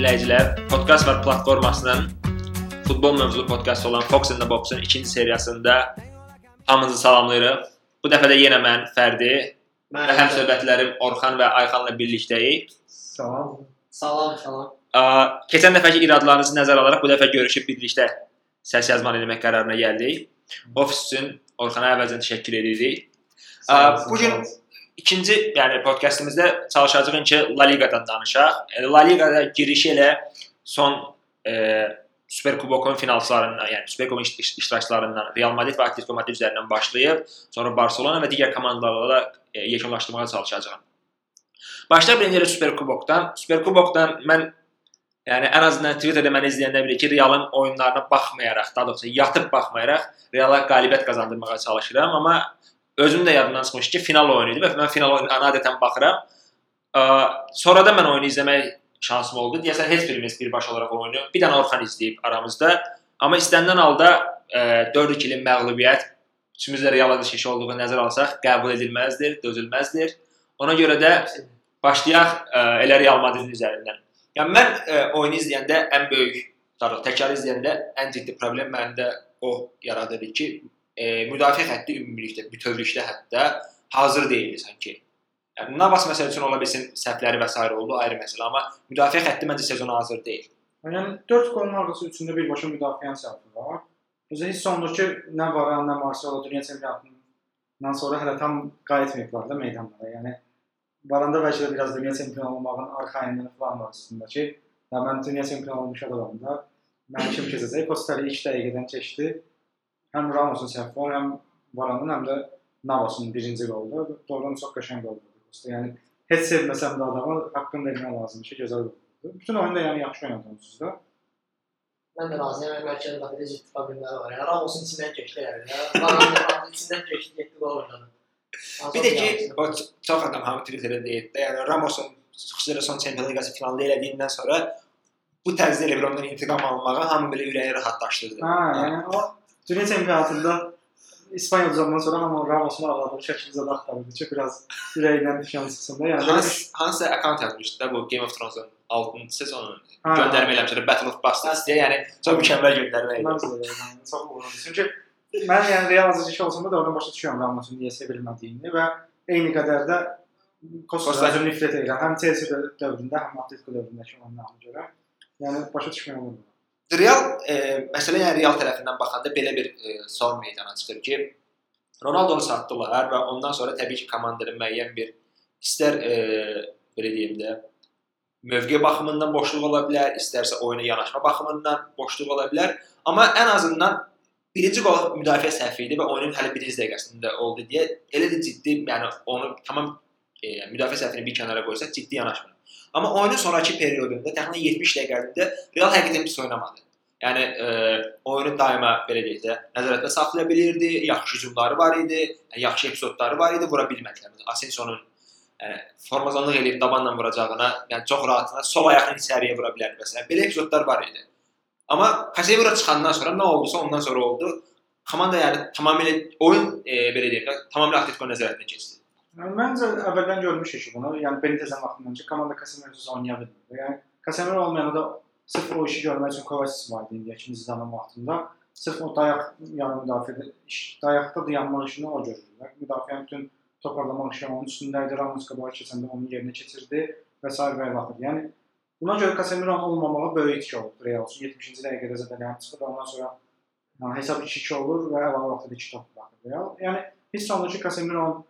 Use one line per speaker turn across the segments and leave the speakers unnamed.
Dinləyicilər. Podkast var platformasının futbol mövzulu podkast olan Fox and the Box'un ikinci seriyasında hamınızı salamlayırıq. Bu dəfə də yenə mən Fərdi və həm söhbətlərim Orxan və Ayxanla birlikdəyik.
Salam.
Salam, salam.
Ə, Keçən dəfəki iradlarınızı nəzərə alaraq bu dəfə görüşüb birlikdə səs yazmanı eləmək qərarına gəldik. Ofis üçün Orxana əvəzən təşəkkür edirik. Ə, bu gün ikinci, yəni podkastımızda çalışacağıq ki, La Liqadan danışaq. E, La Liqada girişi elə son e, Super Kubokun finalçılarından, yəni Super Kubokun iş- iştirakçılarından Real Madrid və Atletico Madrid üzərindən başlayıb, sonra Barselona və digər komandalarla e, yekunlaşdırmağa çalışacağam. Başlayaq birinci Super Kubokdan. Super Kubokdan mən yəni ən azından Twitterdə məni izləyənlər bilir ki, Realın oyunlarına baxmayaraq, daha doğrusu yatıb baxmayaraq Reala qalibiyyət qazandırmağa çalışıram, amma özüm də yadımdan çıxmış ki, final oyunu idi və mən final oyunlarına adətən baxıram. Ə, Sonra da mən oyunu izləmək şansım oldu. Deyəsən heç birimiz birbaşa olaraq oyunu bir dənə Orxan izləyib aramızda. Amma istənilən halda ə, 4-2-li məğlubiyyət üçümüz də Real şişə olduğu nəzərə alsaq qəbul edilməzdir, dözülməzdir. Ona görə də başlayaq ə, elə Real Madridin üzərindən. Yəni mən ə, oyunu izləyəndə ən böyük, təkrar izləyəndə ən ciddi problem məndə o yaradırdı ki, e, müdafiə xətti ümumilikdə, bütövlükdə hətta hazır deyildi sanki. Yəni Navas məsəl üçün ola bilsin səhvləri və s. oldu, ayrı məsələ, amma müdafiə xətti məncə sezona hazır deyil.
Yəni 4 qolun arası üçündə birbaşa müdafiənin səhvi var. Özü hiss olunur ki, nə Varan, nə Marcelo dünya çempionatından sonra hələ tam qayıtmayıblar da meydanlara. Yəni Varanda bəlkə də biraz dünya çempionu olmağın arxayınlığı falan var üstündə ki, ya mən dünya çempionu olmuş adamam da mən kim keçəcək? Kosteli 2 dəqiqədən keçdi. Həm Ramosun səhvi var, həm Varanın, həm də Navasın birinci qolu. Doğrudan çox qəşəng qol oldu. Yəni heç sevməsəm də adama haqqını vermək lazımdır ki, gözəl qol oldu. Bütün oyunda yəni yaxşı oynadınız da.
Mən də razıyam. Yəni mərkəzi müdafiədə ciddi problemləri var. Yəni Ramos'un içindən keçdi yəni. ya. Varanın içindən keçdi, getdi gol oynadı.
Bir də ki, o çox adam hamı Twitterdə deyir də, yəni Ramosun xüsusilə son Çempionlar Liqası finalında elədiyindən sonra bu tərzdə elə bir ondan intiqam almağa hamı belə ürəyi rahatlaşdırdı.
Ha, yəni o dünya çempionatında İspanya uzandan sonra hamı Ramos'un ağladığı şəkildə zədə axtarırdı ki, biraz ürəyindən düşən çıxsın da. Yəni
Hans, hansı account yazmışdı da bu Game of Thrones-un 6-cı sezonunun
Ha,
göndərmə eləmişdi Battle of Bastards deyə, yəni çox mükəmməl göndərmə idi.
Də çox uğurlu. Çünki mən yəni Real azıcı olsam da oradan başa düşürəm Ramos'un niyə sevilmədiyini və eyni qədər də Kostas- nifrət edirəm. Həm Chelsea dö- dövründə, həm Atletico dövründəki oyunlarına görə. Yəni başa düşmürəm onu.
Real e, məsələ yəni Real tərəfindən baxanda belə bir e, sual meydana çıxır ki, Ronaldo-nu satdılar və ondan sonra təbii ki, komandanın müəyyən bir istər e, belə deyim də mövqe baxımından boşluq ola bilər, istərsə oyuna yanaşma baxımından boşluq ola bilər, amma ən azından birinci qol müdafiə səhvi idi və oyunun hələ birinci dəqiqəsində oldu deyə elə də ciddi, yəni onu tamam e, müdafiə səhvini bir kənara qoysaq ciddi yanaşmır. Amma oyunun sonrakı periodunda təxminən 70 dəqiqələrində Real həqiqətən pis oynamadı. Yəni e, oyunu daima belə deyək də nəzarətdə saxlaya bilirdi, yaxşı hücumları var idi, yəni, yaxşı epizodları var idi, vura bilmədilər. Məsələn, Asensio'nun yəni formazonluq eləyib dabanla vuracağına, yəni çox rahatına sol ayağını içəriyə vura bilərdi məsələn. Belə epizodlar var idi. Amma Casemiro çıxandan sonra nə oldusa ondan sonra oldu. Komanda yəni tamamilə oyun e, belə deyək də tamamilə Atletico nəzarətinə keçdi.
Yəni məncə əvvəldən görmüşük ki, bunu. Yəni Benitez'in vaxtından ki, komanda Casemiro'suz oynaya bilmirdi. Yəni Casemiro olmayanda da sırf o işi görmək üçün Kovacic vardı indi ikinci zaman vaxtında. Sırf o dayaq yarım müdafiədə iş, dayaqda dayanmaq işini o görürdülər. Müdafiənin bütün toparlamaq işi onun üstündəydi. Ramos qabağa keçəndə onun yerinə keçirdi və s. və ilaxır. Yəni buna görə Casemiro'nun olmamağı böyük itki oldu Real üçün. 70-ci dəqiqədə zədələnib çıxır və ondan sonra yəni, hesab 2-2 olur və əlavə vaxtda 2 top buraxır Real. Yəni hiss olunur ki, Casemiro'nun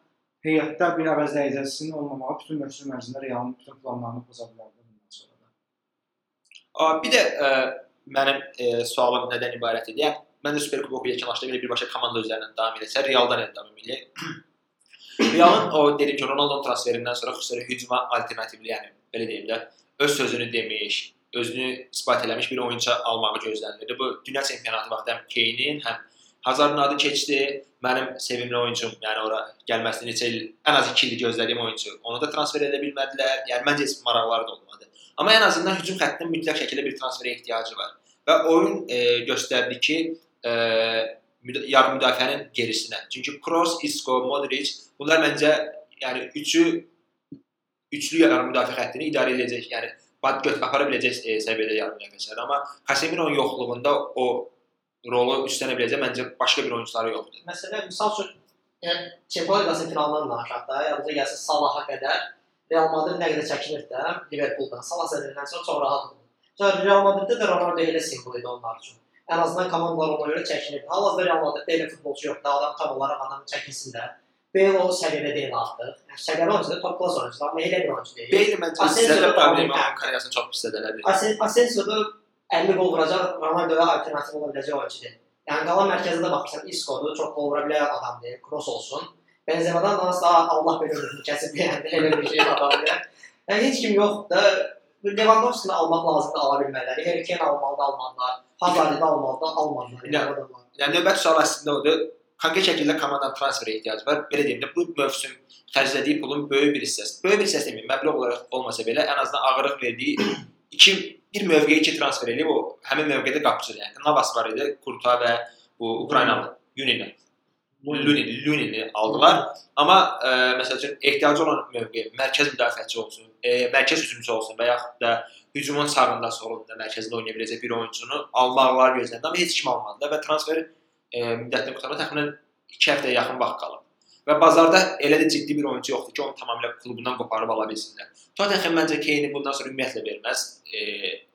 heyətdə bir əvəzləyicəsinin olmamağı bütün mövsüm ərzində Realın bütün planlarını poza bilərdi bundan sonra da.
Bir də ə, mənim ə, sualım nədən ibarət idi? Yəni, mən də Super Kuboku yekunlaşdı belə birbaşa komanda üzərindən davam etsə, Realdan davam eləyək. Realın o dedim ki, Ronaldo transferindən sonra xüsusilə hücuma alternativli, yəni belə deyim də, öz sözünü demiş, özünü isbat eləmiş bir oyunçu almağı gözlənilirdi. Bu dünya çempionatı vaxtı həm Kane-in, həm Hazardın adı keçdi. Mənim sevimli oyunçum, yəni ora gəlməsini neçə il, ən az 2 il gözlədiyim oyunçu. Onu da transfer edə bilmədilər. Yəni məncə heç maraqları da olmadı. Amma ən azından hücum xəttinin mütləq şəkildə bir transferə ehtiyacı var. Və oyun e, göstərdi ki, e, yarım müdafiənin gerisinə. Çünki Kroos, Isco, Modric bunlar məncə yəni üçü üçlü yarım müdafiə xəttini idarə edəcək. Yəni bad göt apara biləcək e, səviyyədə yardım eləmişlər. Amma Casemiro'nun yoxluğunda o rolu üstlənə biləcək məncə başqa bir oyunçuları yoxdur.
Məsələn, misal üçün, yəni Çempionlar Liqası finalından danışaq da, yadınıza gəlsin Salaha qədər Real Madrid nə qədər çəkinir də Liverpooldan. Salah zədələndən sonra çox rahat oldu. Sonra Real Madriddə də Ronaldo elə simvol idi onlar üçün. Ən azından komandalar ona görə çəkinirdi. Hal-hazırda Real Madriddə elə futbolçu yoxdur. Adam tam olaraq adam çəkinsin də. Bale o səviyyədə deyil artıq. Yəni səviyyəli oyuncudur, top klass oyuncudur, amma elə bir oyuncu deyil.
Bale məncə
da
problemi
problem.
onun karyerasını çox pis zədələdi.
Asen Asensio da 50 gol vuracaq, Ronaldoya alternativ ola biləcək oyuncudur. Yəni qalan mərkəzdə də baxırsan, Isco-dur, çox gol vura bilən adamdır, cross olsun. Benzema'dan danışsa Allah belə ömrünü kəsib yəni elə bir şey adamdır. Yəni heç kim yoxdur da Lewandowski-ni almaq lazımdır, ala bilmələri. Harry Kane almalıdır, almalılar. Hazard'ı almalıdır, almalılar. Yəni.
Yəni növbəti sual əslində odur. Konkret şəkildə komandanın transferə ehtiyacı var. Belə deyim də bu mövsüm xərclədiyi pulun böyük bir hissəsi. Böyük bir hissəsi deməyim, məbləğ olaraq olmasa belə ən azından ağırlıq verdiyi iki bir mövqeyə iki transfer eləyib o həmin mövqedə qapıcıdır. Yəni Navas var idi, Kurta və bu Ukraynalı Yunini. Lunin, Lunini aldılar. Amma ə, məsəl üçün ehtiyacı olan mövqe mərkəz müdafiəçi olsun, e, mərkəz hücumçusu olsun və yaxud da hücumun sağında, solunda, mərkəzində oynaya biləcək bir oyunçunu almaqlar gözləndi, amma heç kim almadı və transfer e, müddətini qurtarana təxminən 2 həftəyə yaxın vaxt qalıb. Və bazarda elə də ciddi bir oyunçu yoxdur ki, onu tamamilə klubundan qoparıb ala bilsinlər. Tottenham məncə Kane-i bundan sonra ümumiyyətlə verməz. E,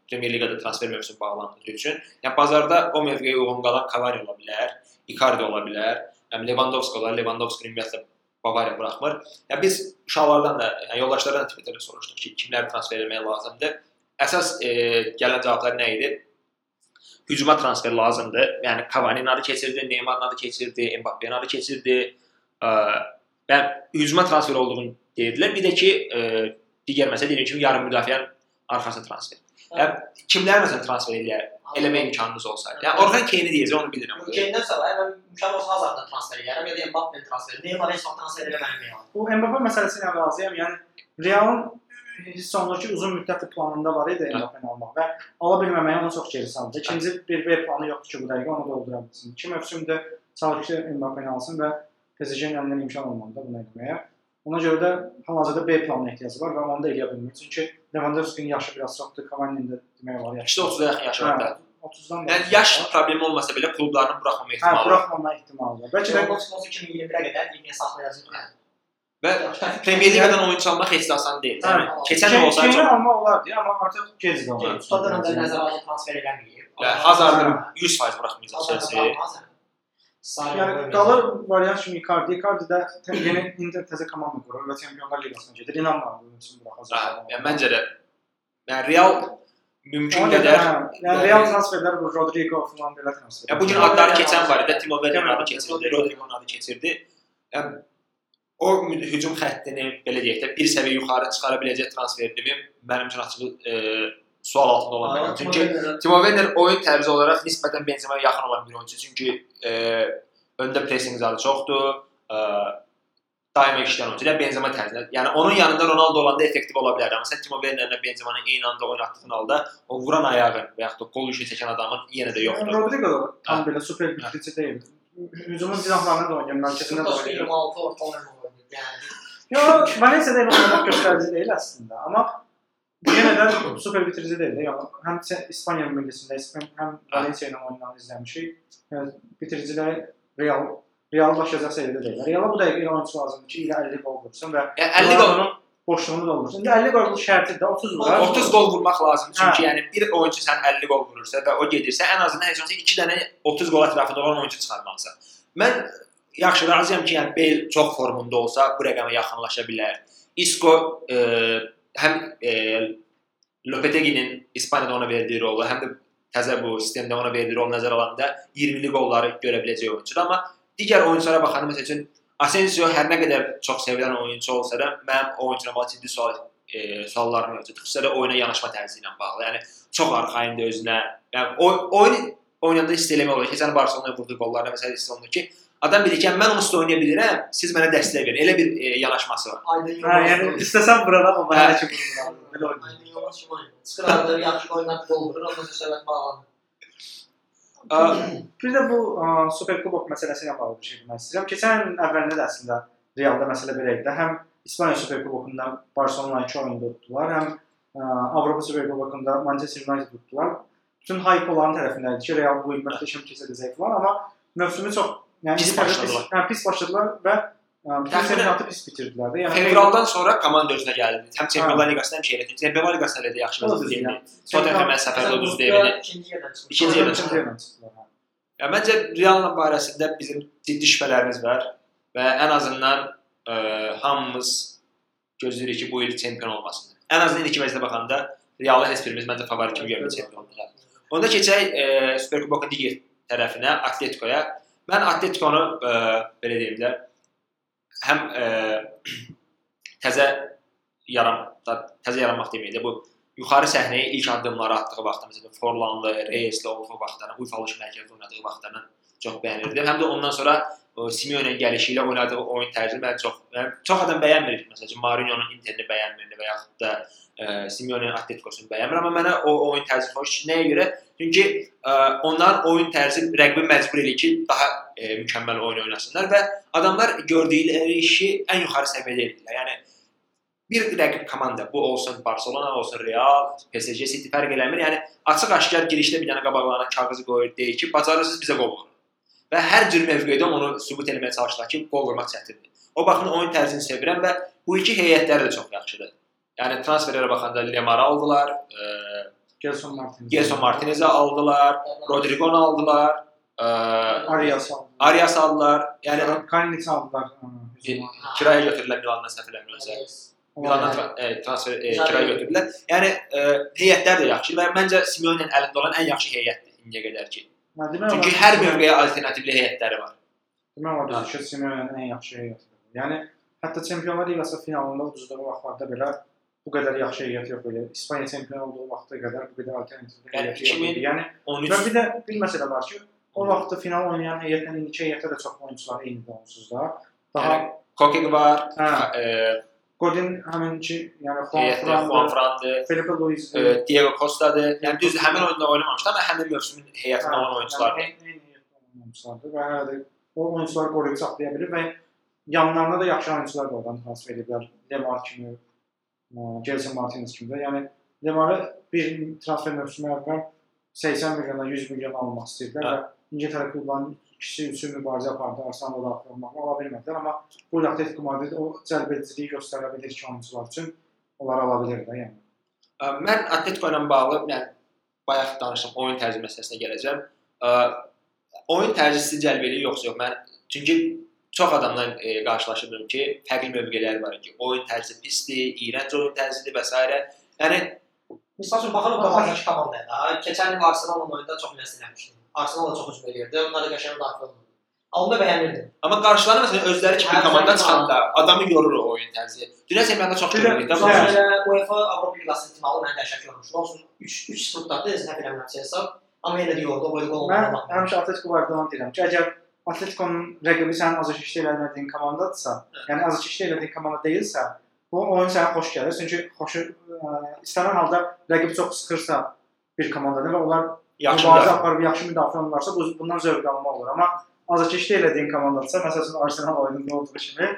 Premier Liqada transfer mövsümü bağlandığı üçün. Yəni bazarda o mövqeyə uyğun qalan Cavani ola bilər, Icardi ola bilər, yəni Lewandowski olar. Lewandowski ümumiyyətlə Bavariya buraxmır. Yəni biz uşaqlardan da, yəni yoldaşlardan da Twitterdə soruşduq ki, kimləri transfer etmək lazımdır. Əsas e, gələn cavablar nə idi? Hücuma transfer lazımdır. Yəni Cavani-nin adı keçirdi, Neymar-ın adı keçirdi, Mbappe-nin adı keçirdi. Ə, və hücuma transfer olduğunu dedilər. Bir də ki, ə, digər məsələ dediyim kimi yarım müdafiənin arxasına transfer. Yəni kimlər məsələn transfer eləyər, eləmə imkanınız olsaydı. Yəni Orhan Kane deyəcək, onu bilirəm.
Mümkündən sonra mən imkan olsa Hazard'dan transfer edərəm ya da Mbappe-ni transfer edərəm. Neymar heç vaxt transfer eləməyəm yəni.
Bu Mbappe məsələsi ilə razıyam. Yəni Realın hiss olunur ki, uzun müddətli planında var idi Mbappe-ni almaq və ala bilməməyi onu çox geri saldı. İkinci bir B planı yoxdur ki, bu dəqiqə onu doldura bilsin. İki mövsümdə çalışır Mbappe-ni alsın və PSG-nin əlindən imkan olmalıdır bunu etməyə. Ona görə də hal-hazırda B planına ehtiyacı var və onu da eləyə bilmir. Çünki Lewandowski-nin yaşı biraz çoxdur, Cavani-nin də demək olar yaşı.
İşte 30-a yaxın yaşı var da.
30-dan
Yəni yaş problemi olmasa belə klublarının buraxmama
Hə,
ehtimalı var.
buraxmama ehtimalı var. Bəlkə də
Lewandowski 2021-ə qədər liqaya saxlayacaq.
Və Premier Liqadan oyunçu almaq heç də asan deyil.
Hə,
Yəni keçən il olsa
Kane
çox
almaq olardı, amma artıq gec qaldı.
Tottenham da nəzərə alıb transfer eləməyib.
və Hazardın 100% buraxmayacaq Chelsea.
Yəni qalır variant kimi Icardi. Icardi də yeni indi təzə komanda qurur və Çempionlar Liqasına gedir. İnanmıram bu üçün buraxacaq.
yəni məncə də yəni Real mümkün qədər
yəni Real transferlər bu Rodrigo falan belə transfer.
Ya bu gün adları keçən var idi. Timo Werner adı keçirdi, Rodrigo'nun adı keçirdi. Yəni o hücum xəttini belə deyək də bir səviyyə yuxarı çıxara biləcək transferdirmi? Mənim üçün açığı sual altında olan məqam. Çünki Timo Werner oyun tərzi olaraq nisbətən Benzema yaxın olan bir oyunçu. Çünki e, öndə pressing zarı çoxdur. E, daima işləyən oyunçu. Yəni Benzema tərzinə. Yəni onun yanında Ronaldo olanda effektiv ola bilər. Amma sən Timo Wernerlə Benzemanı eyni anda oynatdığın halda o vuran ayağı və yaxud da qol yüşü çəkən adamın yenə də yoxdur.
Rodrigo da tam belə super bitirici deyil. Hücumun cinahlarına da oynayır, mərkəzində də oynayır.
26 ortalama oynadı. Yəni
Yo, Valencia-da elə oynamaq göstərici deyil əslində, amma yenə də super bitirici deyil. Yəni həm İspaniya millisində, İspan- həm Valencia ilə oynanan izləmişik. Yəni bitiriciləri Real Real başlayacaq səviyyədə deyil. Reala bu dəqiqə oyunçu lazımdır ki, ilə 50 gol vursun və
Yəni 50 gol
Ronaldo'nun boşluğunu doldursun. İndi 50 gol şərtidir, 30 vurar.
30 gol vurmaq lazımdır. Çünki
Hə.
yəni bir oyunçu sən 50 gol vurursa və o gedirsə, ən azından heç olmasa 2 dənə 30 gol ətrafında olan oyunçu çıxarmalısan. Mən yaxşı razıyam ki, yəni Bale çox formunda olsa bu rəqəmə yaxınlaşa bilər. Isco e, həm e, Lopetegui'nin İspaniyada ona verdiyi rolu, həm də təzə bu sistemdə ona verdiyi rol nəzərə alanda 20-li qolları görə biləcək oyunçudur, amma digər oyunçulara baxanda məsəl üçün Asensio hər nə qədər çox sevilən oyunçu olsa da, mənim o oyunçuna bağlı ciddi sual e, suallarım mövcuddur. Xüsusilə oyuna yanaşma tərzi ilə bağlı. Yəni çox arxayındır özünə. Yəni oy, oyun oynayanda hiss eləmək olur. Keçən Barselonaya vurduğu qollarda məsələn hiss olunur ki, adam bilir ki, yəni mən onsuz da oynaya bilirəm, siz mənə dəstək verin. Elə bir e, yanaşması var.
Aydın
Hə, yəni istəsən vururam, amma hələ ki vururam. Belə oynayır.
Aydın kimi oynayır. Çıxır yaxşı oynar gol vurur, ondan sonra söhbət bağlanır.
Ə,
Bir də bu ə, Super Kubok məsələsi ilə bağlı bir şey demək istəyirəm. Keçən ilin əvvəlində də əslində Realda məsələ belə idi. Həm İspaniya Super Kubokunda Barcelona 2 oyunda tutdular, həm ə, Avropa Super Kubokunda Manchester United tutdular. Bütün hype onların tərəfində idi ki, Real bu il möhtəşəm keçəcək falan, amma mövsümü çox yəni
Pis başladılar.
Hə, pis başladılar və çempionatı pis bitirdilər də. Yəni
Fevraldan sonra komanda özünə gəldi. Həm Çempionlar Liqasında hem şeydə, Çempionlar Liqasında da yaxşı vəziyyətdə deyildi. Tottenham səfərdə düz deyildi.
İkinci yerdən çıxmış.
İkinci yerdən
hə.
Ya məncə Realla barəsində bizim ciddi şübhələrimiz var və ən azından ə, hamımız gözləyirik ki, bu il çempion olmasın. Ən azından indiki vəziyyətə baxanda Realı heç birimiz məncə favorit kimi görmür çempionluğa. Onda keçək ə, Superkubokun digər tərəfinə, Atleticoya. Mən Atleticonu ə, belə deyim də həm ə, təzə yaram təzə yaranmaq deməyim də bu yuxarı səhnəyə ilk addımları atdığı vaxtda məsələn Forlanlı, Reysli olduğu vaxtlardan, Uyfalış mərkəzdə oynadığı vaxtlardan çox bəyənirdim. Həm də ondan sonra o Simeone gəlişi ilə oynadığı oyun tərzi mən çox yəni, çox adam bəyənmir. Məsələn, Mourinho-nun Interini bəyənmirdi və yaxud da ə, Simeone-nin Atleticosunu bəyənmir, amma mənə o oyun tərzi xoş. Nəyə görə? Çünki ə, onların oyun tərzi rəqibi məcbur edir ki, daha ə, mükəmməl oyun oynasınlar və adamlar gördükləri işi ən yuxarı səviyyədə edirlər. Yəni bir rəqib komanda, bu olsun Barcelona, olsun Real, PSG, City fərq eləmir. Yəni açıq-aşkar girişdə bir dənə qabaqlarına kağızı qoyur, deyir ki, bacarırsınız bizə qol vurun. Və hər cür mövqedə onu sübut etməyə çalışırlar ki, qol vurmaq çətindir. O baxımdan oyun tərzini sevirəm və bu iki heyətləri də çox yaxşıdır. Yəni transferlərə baxanda Lemar aldılar, e,
Gelson Martinez.
Gelson Martinez'i aldılar, Rodrigo'nu aldılar, e,
Arias aldılar.
Arias aldılar. Yəni
Kalinic aldılar.
kiraya götürdülər Milandan səhv eləmirəmsə. Milandan e, transfer e, kiraya götürdülər. Yəni e, heyətlər də yaxşı və məncə Simeone-nin əlində olan ən yaxşı heyətdir indiyə qədər ki. Çünki hər mövqeyə alternativli heyətləri var.
Demək olar ki, Simeone-nin ən yaxşı heyətidir. Yəni hətta Çempionlar Liqası finalında uduzduğu vaxtlarda belə bu qədər yaxşı heyət yox idi. İspaniya çempion olduğu vaxta qədər bu qədər alternativ heyət yox idi. Yəni
13
və bir də bir məsələ var ki, o vaxtda final oynayan heyətlə indiki heyətdə də çox oyunçular eynidir onsuz da. Daha
Kokek var,
hə,
e,
Godin həminki, yəni Juan
Juan
Fran,
Frandı,
Felipe Luis,
e, Diego Costa-dır. Yəni düzdür, həmin oyunda oynamamışdı, amma həmin mövsümün heyətində olan oyunçulardır.
Yəni, eyni heyətdə oyunçulardır və hələ də o oyunçuları qoruyub saxlaya bilir və yanlarında da yaxşı oyunçular da oradan transfer ediblər. Lemar kimi, Gelson Martinez kimi də. Yəni Lemarı bir transfer mövsümü əvvəl 80 milyona 100 milyona almaq istəyirdilər
Hə.
və İngiltərə klublarının ikisi üçün mübarizə apardı. Arsenal da almaq ala bilmədilər, amma bu Atletico Madrid o cəlbediciliyi göstərə bilir ki, oyunçular üçün onlar ala bilər də, yəni.
Ə, Mən Atletico ilə bağlı, yəni bayaq danışdım, oyun tərzi məsələsinə gələcəm. Ə, Oyun tərzi sizi cəlb edir yoxsa yox? Mən çünki çox adamla e, qarşılaşırdım ki, fərqli mövqeləri var ki, oyun tərzi pisdir, iyrənc oyun tərzidir və s. Yəni
Misal üçün baxırıq qabaqdakı komandaya da. Keçən il Arsenal oyunda çox məsləhətmişdim. Arsenal da çox hücum edirdi. Onlar da qəşəng daxil olurdu. Onda bəyənirdim.
amma qarşılarına məsələn özləri kimi komanda çıxanda adamı yorur o oyun tərzi. Dünya çempionatında çox görürük də.
UEFA Avropa Liqasının finalı mən dəhşət görmüşdüm. Olsun 3 3 sıfırdadı, nə bilmirəm hesab. Amma yenə də yordu, boyda qol
Mən
olmadı.
həmişə Atletico barədə deyirəm ki, əgər Atletico'nun rəqibi sənin azı işlə eləmədiyin komandadırsa, yəni azı işlə elədiyin komanda deyilsə, bu oyun sənə xoş gəlir. Çünki xoşu ə, istənilən halda rəqib çox sıxırsa bir komandadır və onlar
Yaxşı
mübarizə
da.
aparıb yaxşı müdafiə olunarsa, bu bundan zövq almaq olur. Amma işlə elədiyin komandadırsa, məsələn Arsenal oyununda olduğu kimi,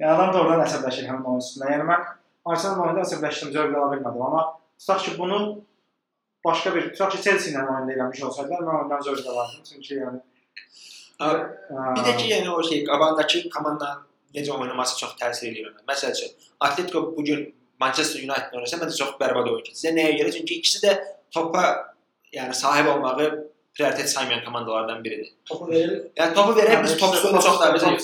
yəni adam doğrudan əsəbləşir həmin oyun üstündə. Yəni mən Arsenal oyununda əsəbləşdim, zövq ala bilmədim, amma tutaq ki bunu başqa bir, tutaq ki Chelsea ilə oyunda eləmiş olsaydılar, mən ondan zövq alardım. Çünki yəni
Bir də ki, yəni o şey qabaqdakı komandanın necə oynaması çox təsir edir ona. Məsəl üçün, Atletico bu gün Manchester United oynasa məncə çox bərbad oyun keçirsə. Nəyə görə? Çünki ikisi də topa yəni sahib olmağı prioritet saymayan komandalardan biridir.
Topu verir.
Yəni topu verək biz topsuz çox da
istəyir.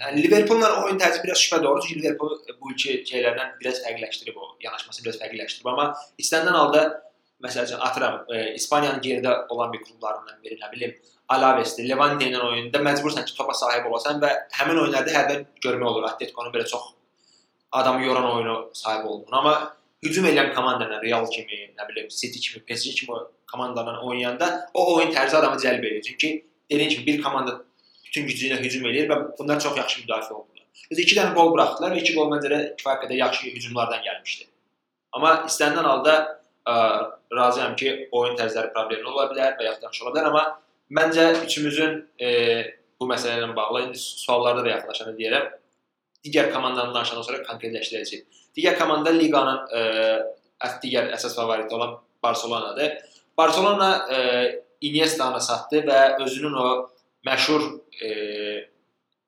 Yəni Liverpool'la oyun tərzi biraz şübhə doğru. Çünki Liverpool bu iki şeylərdən biraz fərqləşdirib o yanaşmasını biraz fərqləşdirib. Amma istənilən halda məsəl üçün atıram, e, İspaniyanın geridə olan bir klublarından biri, nə bilim, Alavesdir, Levante ilə oyunda məcbursan ki, topa sahib olasan və həmin oyunlarda hərdən görmək olur Atletico-nun belə çox adamı yoran oyunu sahib olduğunu. Amma hücum edən komandayla Real kimi, nə bilim, City kimi, PSG kimi komandalarla oynayanda o oyun tərzi adamı cəlb edir. Çünki dediyim kimi bir komanda bütün gücü ilə hücum edir və bunlar çox yaxşı müdafiə oldular. Biz 2 dənə gol buraxdılar və 2 gol məncə kifayət qədər yaxşı hücumlardan gəlmişdi. Amma istənilən halda ə, razıyam ki, oyun tərzləri problemli ola bilər və yaxşı ola bilər, amma məncə üçümüzün e, bu məsələ ilə bağlı indi suallarda da yaxınlaşanda deyərəm. Digər komandanın danışandan sonra konkretləşdirəcəyik. Digər komanda liqanın e, digər əsas favoriti olan Barselonadır. Barselona e, Iniesta-nı satdı və özünün o məşhur e,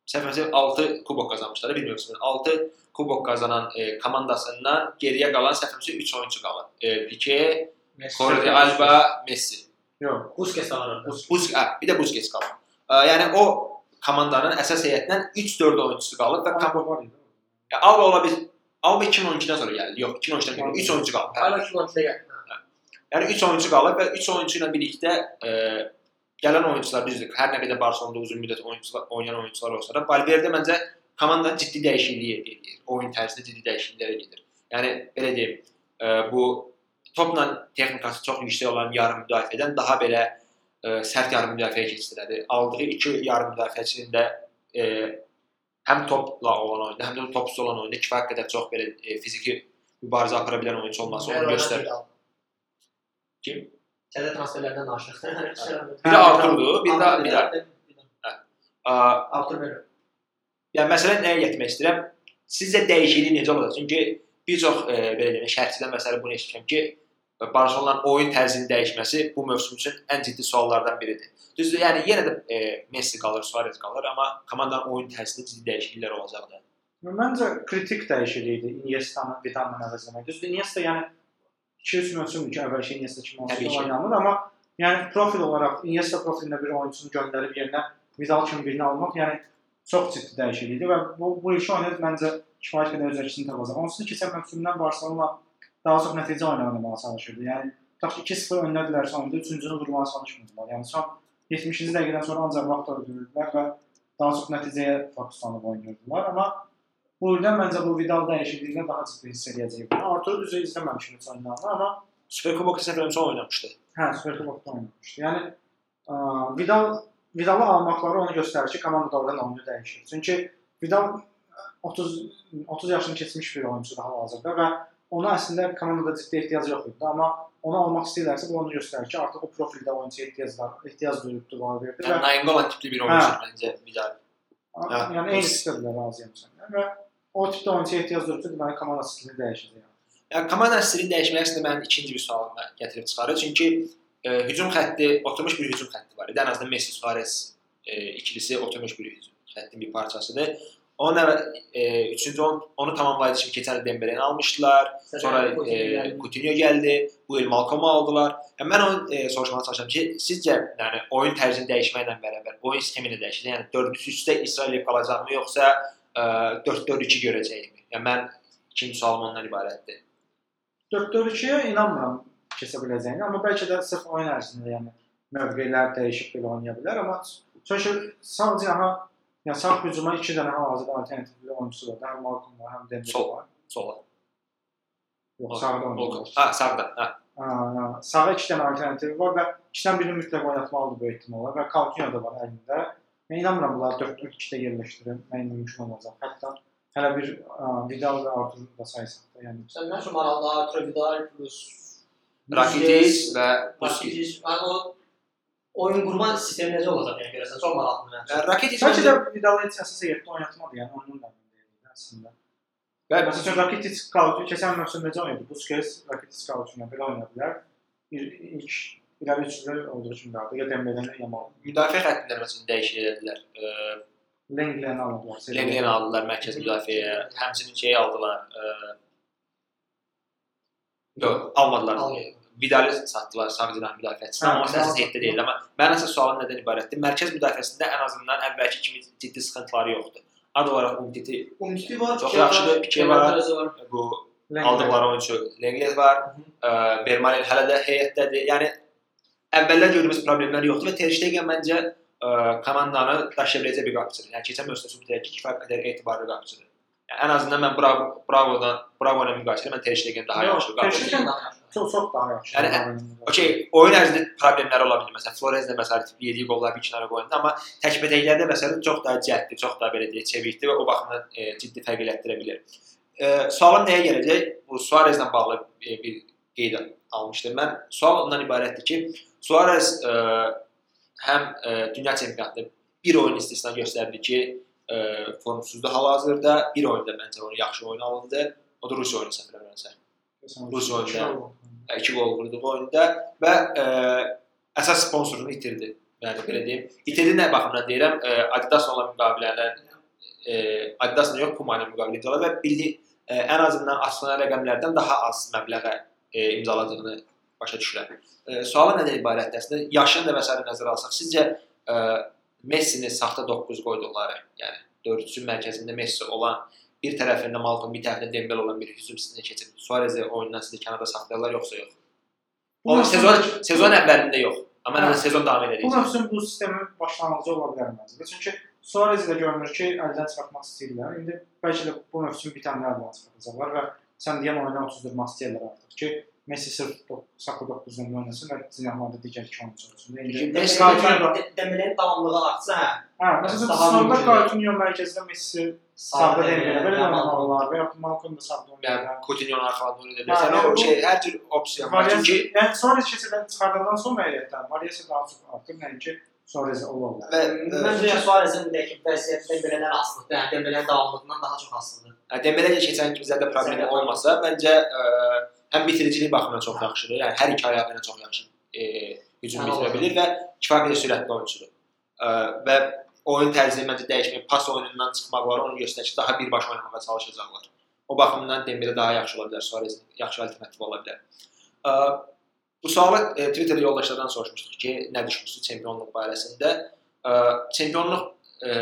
səhvəmsə 6 kubok qazanmışlar, bilmirəm 6 kubok qazanan e, komandasından geriyə qalan səhvəmsə 3 oyunçu qalır. E, Pique, Jordi Alba, Messi.
Yox, Busquets var orada.
Bus, hə, bir də Busquets qalır. E, yəni o komandanın əsas heyətindən 3-4 oyunçusu qalıb və
Alba var idi.
Alba ola bil Alba 2012-dən sonra gəldi. Yox, 2013-dən gəldi. 3 oyuncu qalıb. Hə.
Hala şu an gəl.
Yəni 3 oyuncu qalıb və 3 oyuncu ilə birlikdə e, gələn oyunçular düzdür. Hər nə qədər Barselonada uzun müddət oyunçular oynayan oyunçular olsa da, Valverde məncə komandanın ciddi dəyişikliyi edir. Oyun tərzində ciddi dəyişikliklər edir. Yəni belə deyim, e, bu topla texnikası çox yüksək olan yarım müdafiədən daha belə e, sərt yarım müdafiəyə keçdilər. Aldığı iki yarım müdafiəçinin də e, həm topla olan oyunda, həm də topsuz olan oyunda kifayət qədər çox belə e, fiziki mübarizə apara bilən oyunçu olması onu göstərir. Kim?
Çədə transferlərdən danışırıq.
Biri Arturdur, bir də bir də.
Artur verir.
Yəni məsələn nəyə yetirmək istəyirəm? Sizcə dəyişiklik necə olacaq? Çünki bir çox e, belə deyək, şərhçilər məsələ bunu eşitmişəm ki, Barselonanın oyun tərzinin dəyişməsi bu mövsüm üçün ən ciddi suallardan biridir. Düzdür, yəni yenə də e, Messi qalır, Suarez qalır, amma komandanın oyun tərzində ciddi dəyişikliklər olacaq da.
Məncə kritik dəyişiklikdir Iniesta-nı Vidal-la əvəzləmək. Düzdür, Iniesta yəni 2-3 mövsümdür ki, əvvəlki Iniesta kimi
ki.
oynanır, amma yəni profil olaraq Iniesta profilində bir oyunçunu göndərib yerinə Vidal kimi birini almaq, yəni çox ciddi dəyişiklikdir və bu bu işi oynayıb məncə kifayət qədər öz əksini tapacaq. Onsuz da keçən mövsümdən Barselona daha çox nəticə oynamağa çalışırdı. Yəni tutaq ki 2-0 öndədirlərsə oyunda 3-cünü vurmağa çalışmırdılar. Yəni son 70-ci dəqiqədən sonra ancaq vaxt öldürürdülər və daha çox nəticəyə fokuslanıb oynayırdılar. Amma bu ildən məncə bu Vidal dəyişikliyində daha ciddi hiss edəcəyik. Artur düzə izləməmişəm heç oyunlarını, amma
Superkubok səfərlərimsə oynamışdı.
hə, Superkubokda oynamışdı. Yəni ə, Vidal Vidalı almaqları onu göstərir ki, komanda da oradan oyunu dəyişir. Çünki Vidal 30 30 yaşını keçmiş bir oyunçudur hal-hazırda və ona əslində komandada ciddi ehtiyac yox idi, amma onu almaq istəyirlərsə bu onu göstərir ki, artıq o profildə oyunçuya ehtiyac var, ehtiyac verdi və
Yəni Nainggolan tipli bir oyuncudur məncə Vidal. Hə.
yəni eyni istədilər razıyam səndən və o tipdə oyunçuya ehtiyac duyulubsa deməli komanda stili dəyişəcək.
Yəni komanda stilini dəyişmək əslində mənim ikinci bir sualımı gətirib çıxarır. Çünki e, hücum xətti oturmuş bir hücum xətti var idi. Ən azından Messi Suarez e, ikilisi oturmuş bir hücum xəttin bir parçasıdır. Onun əvvəl e, üçüncü on, onu tamamlayıcı kimi keçən il Dembele-ni almışdılar. Sonra e, Coutinho gəldi. Bu il Malcolm aldılar. Yəni mən onu e, soruşmağa çalışıram ki, sizcə yəni oyun tərzini dəyişməklə bərabər oyun sistemini dəyişəcək. Yəni 4-3-3-də İsrail qalacaqmı yoxsa e, 4-4-2 görəcəkmi? Yəni mən ikinci sualım ondan ibarətdir.
4-4-2-yə inanmıram keçə biləcəyini, amma bəlkə də sırf oyun ərzində, yəni mövqelər dəyişib belə oynaya bilər, amma çünki sadəcə ha yəni sağ hücuma 2 dənə hal-hazırda alternativ oyunçusu var. Həm Malcolm var, həm Dembele
Sol.
var.
Sola.
Yox, sağda oynayır.
Ha, sağda. Ha.
Ha, sağa 2 dənə alternativ var və 2-dən birini mütləq oynatmalıdır bu ehtimalla və Coutinho da var əlində. Mən inanmıram bunları 4-4-2-də yerləşdirmək mümkün olacaq. Hətta hələ bir ə, Vidal və Artur da saysaq da, yəni
Sən mən şu maraqlı Artur Vidal plus
Rakitic və Busquets.
Yəni o oyun qurma sistemi necə olacaq yəni görəsən çox maraqlıdır məncə.
Rakitic
Bəlkə də
məncə
Vidal heç əsas heyətdə oynatmadı, yəni onun da əslində.
və
Məsələn üçün Rakitic Coutinho keçən mövsüm necə oynadı? Busquets Rakitic Coutinho belə oynadı bilər. Bir ilk irəli üçlü olduğu kimi qaldı. Ya Dembele-dən ya Mal.
müdafiə xəttində məsələn dəyişik elədilər. E,
Lenglen aldılar.
Lenglen aldılar mərkəz müdafiəyə. Həmçinin şey aldılar. Yox, almadılar. Vidal'i satdılar sağ cinah müdafiəçisi.
Hə,
Amma əsas heyətdə deyil, amma mənim əsas sualım nədən ibarətdir? Mərkəz müdafiəsində ən azından əvvəlki kimi ciddi sıxıntıları yoxdur. Ad olaraq Umtiti
Umtiti var,
Çox yaxşıdır, Pique var. Bu aldıqları oyunçu Lenglet var. Ə, Bermanin hələ də heyətdədir. Yəni əvvəllər gördüyümüz problemlər yoxdur və Ter Stegen məncə ə, komandanı daşıya biləcək bir qapıçıdır. Yəni keçən mövsüm sübut edir ki, kifayət qədər etibarlı qapıçıdır. Yəni, ən azından mən Bravo Bravo'dan Bravo ilə müqayisədə mən Ter Stegen daha yaxşı qapıçıdır.
Çox çox daha yaxşı.
Yəni, Okey, oyun ərzində problemləri ola bilər. Məsələn, Florenzlə məsələn yediyi qollar bir kənara qoyuldu, amma təkbətəklərdə məsələn çox daha cəhdli, çox daha belə deyək, çevikdir və o baxımdan e, ciddi fərq elətdirə bilər. E, sualım nəyə gələcək? Bu Suarezlə bağlı e, bir qeyd almışdım. Mən sual ondan ibarətdir ki, Suarez e, həm e, dünya çempionatında bir oyun istisna göstərdi ki, e, formsuzdur hal-hazırda. Bir oyunda məncə onu yaxşı oyun alındı. O da Rusiya oyunu səfər Rus oyunda. 2 qol vurdu bu oyunda və ə, əsas sponsorunu itirdi. Yəni belə deyim. İtirdi nə baxımdan deyirəm? Ə, Adidas olan müqavilələr ə, Adidasla yox, Puma ilə müqavilə imzaladı və bildi ə, ən azından açıqlanan rəqəmlərdən daha az məbləğə ə, imzaladığını başa düşürəm. Sualım nədən ibarətdir? Əslində yaşını da s. nəzərə alsaq, sizcə ə, Messini saxta 9 qoyduqları, yəni dördüncü mərkəzində Messi olan bir tərəfində Malcolm, bir tərəfində Dembele olan bir hücum sistemə keçib. Suarez oyundan sizi kənarda saxlayırlar yoxsa yox? O sezon sezon əvvəlində yox. Amma hə, sezon davam edəcək.
Bu mövsüm bu sistemin başlanğıcı ola bilər məncə. Çünki Suarez də görünür ki, əldən çıxartmaq istəyirlər. İndi bəlkə də bu mövsüm bitəndə əldən çıxartacaqlar və sən deyən oyunu otuzdurmaq istəyirlər artıq ki, Messi sırf Saka 9-dan oynasın və cinahlarda digər iki oyunçu olsun.
Dembele'nin davamlılığı artsa, hə.
Hə, məsələn, sonda Coutinho mərkəzdə Messi sağda Dembele belə oynamalılar və ya Malcolm da sağda oynayır.
Yəni Coutinho-nun arxasında oynaya bilərsən. O şey hər cür opsiya var. Çünki
yəni sonra keçidən çıxardandan sonra heyətdən variasiya daha çox artır, nəinki Suarez ola bilər.
Və məncə Suarezin də ki, vəziyyəti Dembele'dən asılıdır. Yəni Dembele'nin davamlılığından daha çox asılıdır.
Dembele keçən kimi bizdə problemi olmasa, məncə ə, həm bitiricilik baxımından çox yaxşıdır. Yəni hər iki ayağı ilə çox yaxşı e, hücum bitirə bilir və kifayət qədər sürətli oyunçudur. E, və oyun tərzini məncə dəyişmək, pas oyunundan çıxmaqları onu göstərir ki, daha birbaşa oynamağa çalışacaqlar. O baxımdan Dembele daha yaxşı ola bilər, Suarez yaxşı alternativ ola bilər. E, bu sualı e, Twitterdə yoldaşlardan soruşmuşduq ki, nə düşünürsüz çempionluq barəsində? E, çempionluq e,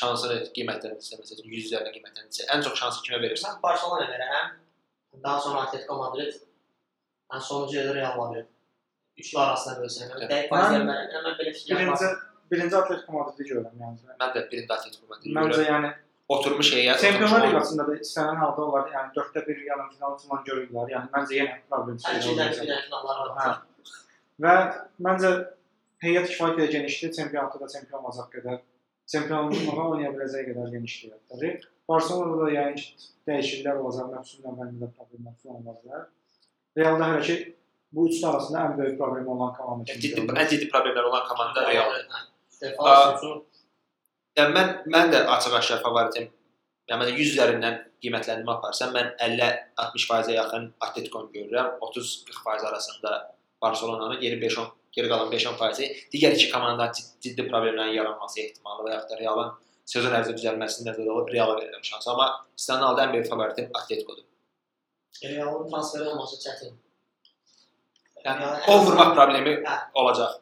şansını qiymətləndirsə, məsələn 100 üzərindən qiymətləndirsə, ən çox şansı kimə verirsən?
Barcelona verərəm. Daha sonra Atletico Madrid, ən sonuncu yerdə Real Madrid. Üçlü arasında bölsəm, dəqiq faiz vermərəm. Mən belə fikir
birinci birinci Atletico Madridi görürəm yəni.
Mən də birinci Atletico Madridi
görürəm. Məncə yəni
oturmuş heyət.
Çempionlar Liqasında da istənilən halda onlar yəni 4-də 1 yarım final falan görürlər. Yəni məncə yenə problem
çıxır.
Hə. Və məncə heyət kifayət qədər genişdir, çempionatda da çempion olacaq qədər, çempionluğa oynaya biləcək qədər genişdir heyətləri. Barselonada da yəni ki, dəyişikliklər olacaq, mövsümün əvvəlində problemlər falan olacaq. Realda hələ ki bu üçü arasında ən böyük problem olan komanda kimi.
Ciddi, ən ciddi problemlər olan komanda Realdır. Yəni mən mən də açıq-aşkar favoritim. Yəni mən 100 üzərindən qiymətləndirmə aparsam, mən 50-60%-ə yaxın Atletico-nu görürəm. 30-40% arasında Barselonanı, geri 5-10 geri qalan 5-10%-i digər iki komandanın ciddi problemlərin yaranması ehtimalı və ya da Realın sezon ərzində düzəlməsini nəzərə alıb Reala verirəm şansı. Amma istənilən halda ən böyük favoritim Atletico-dur.
Realın transferi olması çətin.
Yəni qol vurmaq problemi hə. olacaq.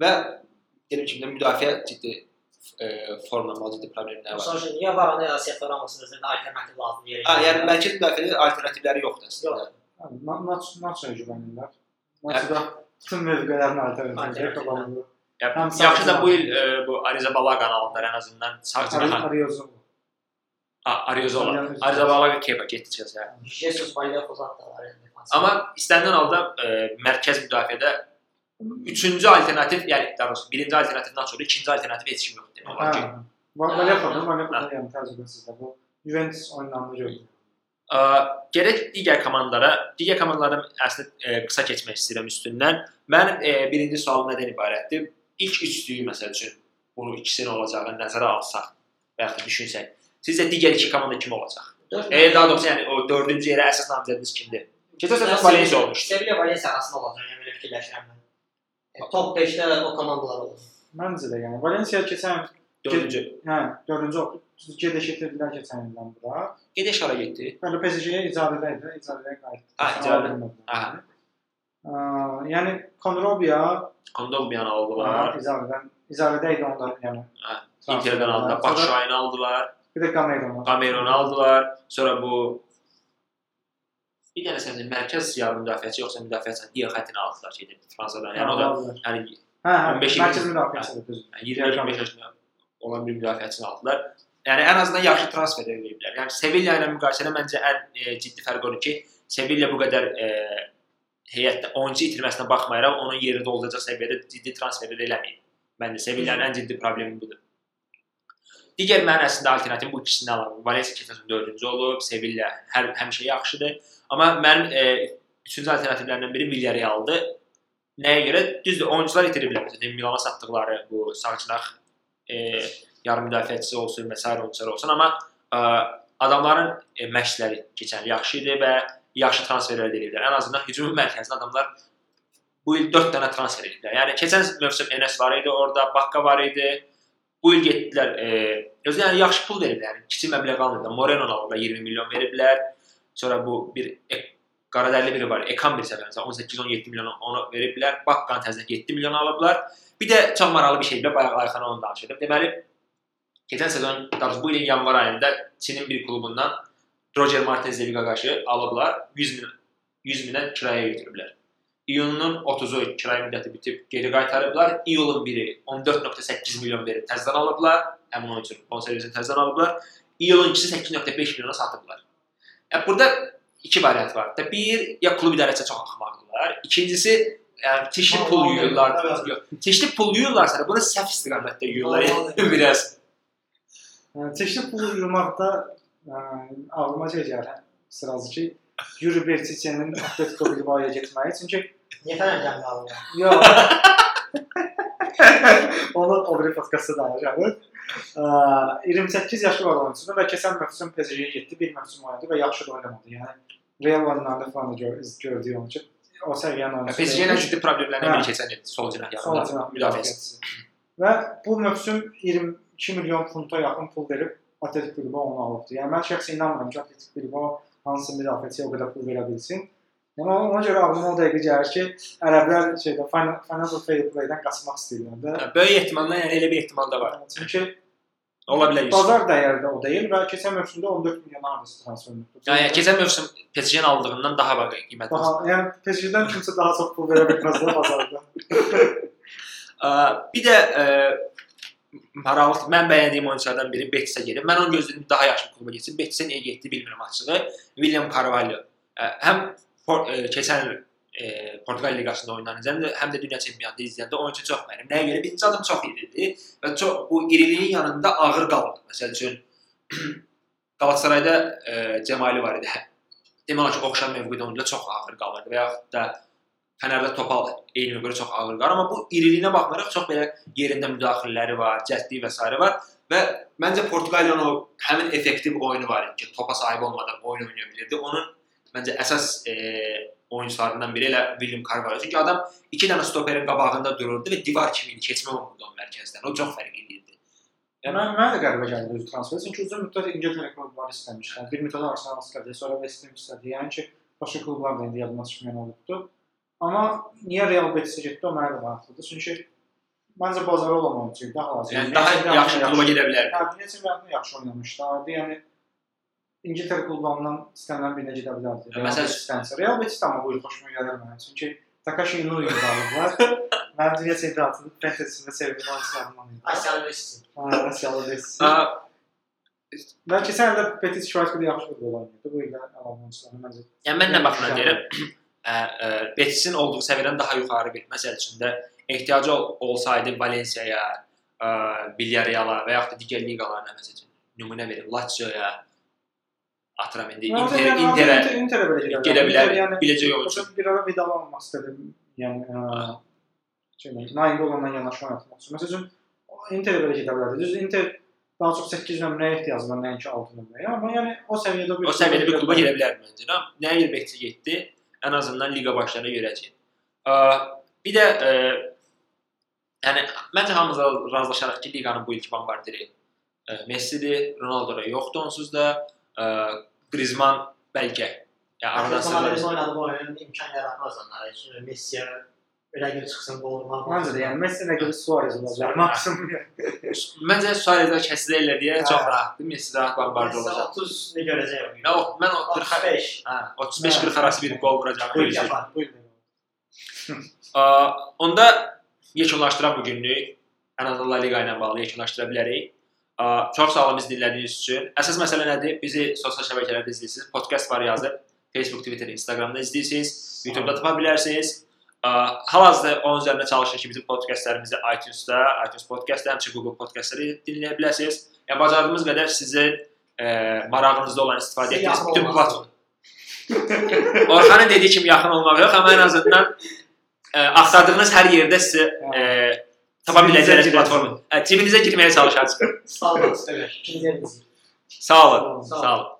Və dediyim kimi müdafiə ciddi e, formlamalı ciddi problemlər var.
Sonra niyə Varane ya Sergio Ramos'un özündə alternativ lazımdır yerə?
Hə, yəni mərkəz müdafiədə alternativləri yoxdur əslində.
Yox. Nacho Nacho güvənirlər. Nacho bütün mövqelərin alternativləri
Yəni, yaxşı da bu il e, bu Ariza Balaga aldılar ən azından sağ cinahı.
Ariozola.
Ariozola. Ariza Balaga Kepa getdi Chelsea.
Jesus Vallejo zatlar.
Amma istənilən halda e, mərkəz müdafiədə üçüncü alternativ, yəni daha doğrusu birinci alternativdən sonra ikinci alternativ heç kim yoxdur demək olar ki.
Vallejo da yəni təcrübəsizdir bu. Juventus oyunlarında gördük.
Gərək digər komandalara, digər komandalara əslində e, qısa keçmək istəyirəm üstündən. Mənim e, birinci sualım nədən ibarətdir? ilk üçlüyü məsəl üçün bunu ikisini olacağını nəzərə alsaq və yaxud düşünsək, sizcə digər iki komanda kim olacaq? E, daha doğrusu yəni o dördüncü yerə əsas namizədiniz kimdir? Keçən səfər Valencia olmuşdu.
Sevilla Valencia arasında olacaq, yəni belə fikirləşirəm mən. E, top 5-də o komandalar olur.
Məncə də yəni Valencia keçən
dördüncü.
Hə, dördüncü oldu. Gedeş getirdilər keçən ildən bura.
Gedeş hara getdi?
Bəli, PSG-yə icazə idi, icazəyə qayıtdı.
Ha, icazə. Ha.
Yəni Konrobia
Kondobiyanı aldılar.
İzarədən. İzarədə idi onlar yəni.
Hə. Interdən aldılar. Başşayını aldılar.
Bir də Cameronu.
Cameronu aldılar. Sonra bu bir dənə sənin mərkəz yarım müdafiəçi yoxsa müdafiəçi digər xəttini aldılar şeydə Fransadan. Yəni o da yəni
hə, 15 mərkəz müdafiəçidir düzdür.
20-25 yaşında olan bir müdafiəçini aldılar. Yəni ən azından yaxşı transfer ediblər. Yəni Sevilla ilə müqayisədə məncə ən e, ciddi fərq odur ki, Sevilla bu qədər e, heyətdə oyunçu itirməsinə baxmayaraq onun yerini dolduracaq səviyyədə ciddi transferlər eləməyib. Məncə Sevillanın ən ciddi problemi budur. Digər mənim əslində alternativ bu ikisini alalım. Valencia keçən 4-cü olub, Sevilla hər həmişə yaxşıdır. Amma mənim e, üçüncü alternativlərindən biri Villarreal-dır. Nəyə görə? Düzdür, oyunçular itiriblər. Məsələn, Milana satdıqları bu sağçınaq e, yarım müdafiəçisi olsun, məsəl oyunçular olsun, amma ə, adamların e, məşqləri keçən yaxşı idi və yaxşı transferlər ediblər. Ən azından hücum mərkəzinə adamlar bu il 4 dənə transfer ediblər. Yəni keçən mövsüm Enes var idi, orada Bakka var idi. Bu il getdilər, e, özü yəni yaxşı pul veriblər. Yəni kiçik məbləğ almırlar. Moreno alırlar 20 milyon veriblər. Sonra bu bir e, Qaradərli biri var. Ekan bir səfərimizə 18-17 milyon onu veriblər. Bakkan təzə 7 milyon alıblar. Bir də çox maraqlı bir şey də bayaq Ayxana onu danışırdım. Deməli keçən sezon, daha bu ilin yanvar ayında Çinin bir klubundan Roger Martinez ilə qarşı alıblar. 100 min 100 minə kirayə götürüblər. İyunun 30-u kirayə müddəti bitib geri qaytarıblar. İyulun 1-i 14.8 milyon verib təzədən alıblar. Həmin oyunçu bonservisini təzədən alıblar. İyulun 2-si 8.5 milyona satıblar. Yəni burada iki variant var. Da bir ya klub idarəçisi çox axmaqdılar. İkincisi yəni teşli pul yuyurlar. Yox, teşli pul yuyurlarsa bunu səhv istiqamətdə yuyurlar. Yəni biraz.
Yəni teşli pul yuyurmaqda ağlıma şey gəlir sırası ki Yuri Bertiçenin Atletico Bilbao'ya getməyi. Çünki
Niyə fərq gəlməli?
yox. Onu o biri podkastda danışacağıq. 28 yaşlı var oyuncudur və keçən mövsüm PSG-yə getdi, bir mövsüm oynadı və yaxşı da oynamadı. Yəni Real oyunlarında falan da gör, gördüyü oyuncu o səviyyənin oyuncusu.
PSG-lə ciddi problemlərdən biri keçən il sol cinah
cinah
müdafiəsi.
Və bu mövsüm 22 milyon funta yaxın pul verib Atletico Bilbao onu alıbdı. Yəni mən şəxsən inanmıram ki, Atletico Bilbao hansı müdafiəçiyə o qədər pul verə bilsin. Yəni ona görə ağlıma o dəqiqə gəlir ki, ərəblər şeydə financial fair play-dən qaçmaq istəyirlər də.
Böyük ehtimalla yəni elə bir ehtimal da var.
Çünki
Ola bilər.
Bazar dəyəri də o deyil və keçən mövsümdə 14 milyon avrosu transfer olundu.
Yəni keçən mövsüm PSG-nin aldığından daha bax qiymətli.
daha, yəni PSG-dən kimsə daha çox pul verə bilməz də bazarda.
Ə, Bir də ə, maraqlı mən bəyəndiyim oyunçulardan biri Betis-ə gedib. Mən onu gözlədim daha yaxşı kluba getsin. Betis-ə niyə getdi bilmirəm açığı. William Carvalho. Ə, Həm ə, keçən il ə, Portuqal liqasında oynanacaq, həm də dünya çempionatı izləyəndə oyunçu çox mənim. Nəyə görə? Birinci adım çox iridir və çox bu iriliyin yanında ağır qalır. Məsəl üçün Qalatasarayda ə, Cəmali var idi. Demək ki, oxşar mövqedə oyuncular çox ağır qalırdı və yaxud da Fənərdə Topal eyni görə çox ağır qalır, amma bu iriliyinə baxmayaraq çox belə yerində müdaxilələri var, cəhdliyi və s. var və məncə Portuqaliyanın o həmin effektiv oyunu var idi ki, topa sahib olmadan oyun oynaya bilirdi. Onun məncə əsas e, oyunçularından biri elə William Carvalho. Çünki adam 2 dənə stoperin qabağında dururdu və divar kimi idi, keçmə olmurdu onun mərkəzdən. O çox fərq edirdi.
Yəni mən mənə də qəribə gəldi öz transferi. Çünki uzun müddət İngiltərə klubları istəmişlər. Bir müddət Arsenal istədi, sonra West Ham istədi. Yəni ki, başqa klublar da indi yadıma düşməyən olubdu. Amma niyə Real Betis-ə getdi, o mənə də maraqlıdır. Çünki məncə bazarı olan oyunçu idi, daha lazım.
Yəni daha yaxşı kluba gedə bilərdi.
Hə, çempionatında yaxşı oynamışdı. Yəni İngiltərə klublarından istənilən birinə gedə bilərdi.
Məsəl-
Betis-dənsə. Real Betis də amma bu il xoşuma gəlir mənə. Çünki Takashi Inouye alıblar. Mən dünya çempionatında fantasy-sində sevdiyim oyunçularımdan idi.
Asiyalı Messi.
Hə, Asiyalı Betis.
Ə,
Mən keçən ildə Betis qədər yaxşı futbol oynayırdı. Bu ildə Almançılarını məncə
Yəni mən nə baxımdan deyirəm? Betis-in olduğu səviyyədən daha yuxarı bir məsəl üçün də ehtiyacı ol, olsaydı Valencia-ya, ə, Villarreal-a və yaxud da digər liqalarına məsələn nümunə verim, Lazio-ya atıram indi Inter, Interə
Interə belə gedə
bilər,
Yəni
biləcək oyuncu.
Bir ara Vidal almaq istədim. Yəni şey, Nainggolanla onunla yanaşı oynatmaq. Məsələn, Interə belə gedə bilərdi. Düz Inter daha çox 8 nömrəyə ehtiyacı var, nəinki 6 nömrəyə. Amma yəni o səviyyədə bir
O səviyyədə bir kluba gedə bilər məncə. Nə nəyə görə Betis getdi? Ən azından liqa başlarına görəcək. Bir də ə, yəni məncə hamımız razılaşarıq ki, liqanın bu ilki bombardiri Messidir, Ronaldo da yoxdur onsuz da. Ə, Griezmann bəlkə yəni aradan
biz oynadığı oyunun imkan yaratmaz onlara. Öyle gün çıksın gol vurmak.
Məncə də yəni Messi nə qədər Suarez olacaq maksimum.
Məncə Suarez-ə kəsilirlər deyə çox rahatdır. Messi rahat
Messi
olacaq.
30 ne göreceğim.
Mən o mən 40
35.
hə 35-40 arası bir
Bu.
Bu il.
Ə, Onda yekunlaşdıraq bu günlük. Ən azından La Liqa ilə bağlı yekunlaşdıra bilərik. Çox sağ olun bizi dinlədiyiniz üçün. Əsas məsələ nədir? Bizi sosial şəbəkələrdə izləyirsiniz. Podcast var yazıb. Facebook, Twitter, Instagramda izləyirsiniz. YouTube-da tapa bilərsiniz. Hal-hazırda onun üzərində çalışır ki, bizim podkastlarımızı iTunes-da, iTunes Podcast-da, həmçinin Google Podcast-da dinləyə bilərsiniz. Yəni bacardığımız qədər sizin ə, marağınızda olan istifadə etdiyiniz bütün
olmaq.
platform Orxanın dediyi kimi yaxın olmaq yox, amma ən azından ə, axtardığınız hər yerdə sizə ə, tapa biləcəyiniz
Cibinizə
platform. Ə, cibinizə girməyə çalışarsınız.
Sağ olun. İkinci yerimiz.
Sağ olun.
Sağ olun.
Sağ olun.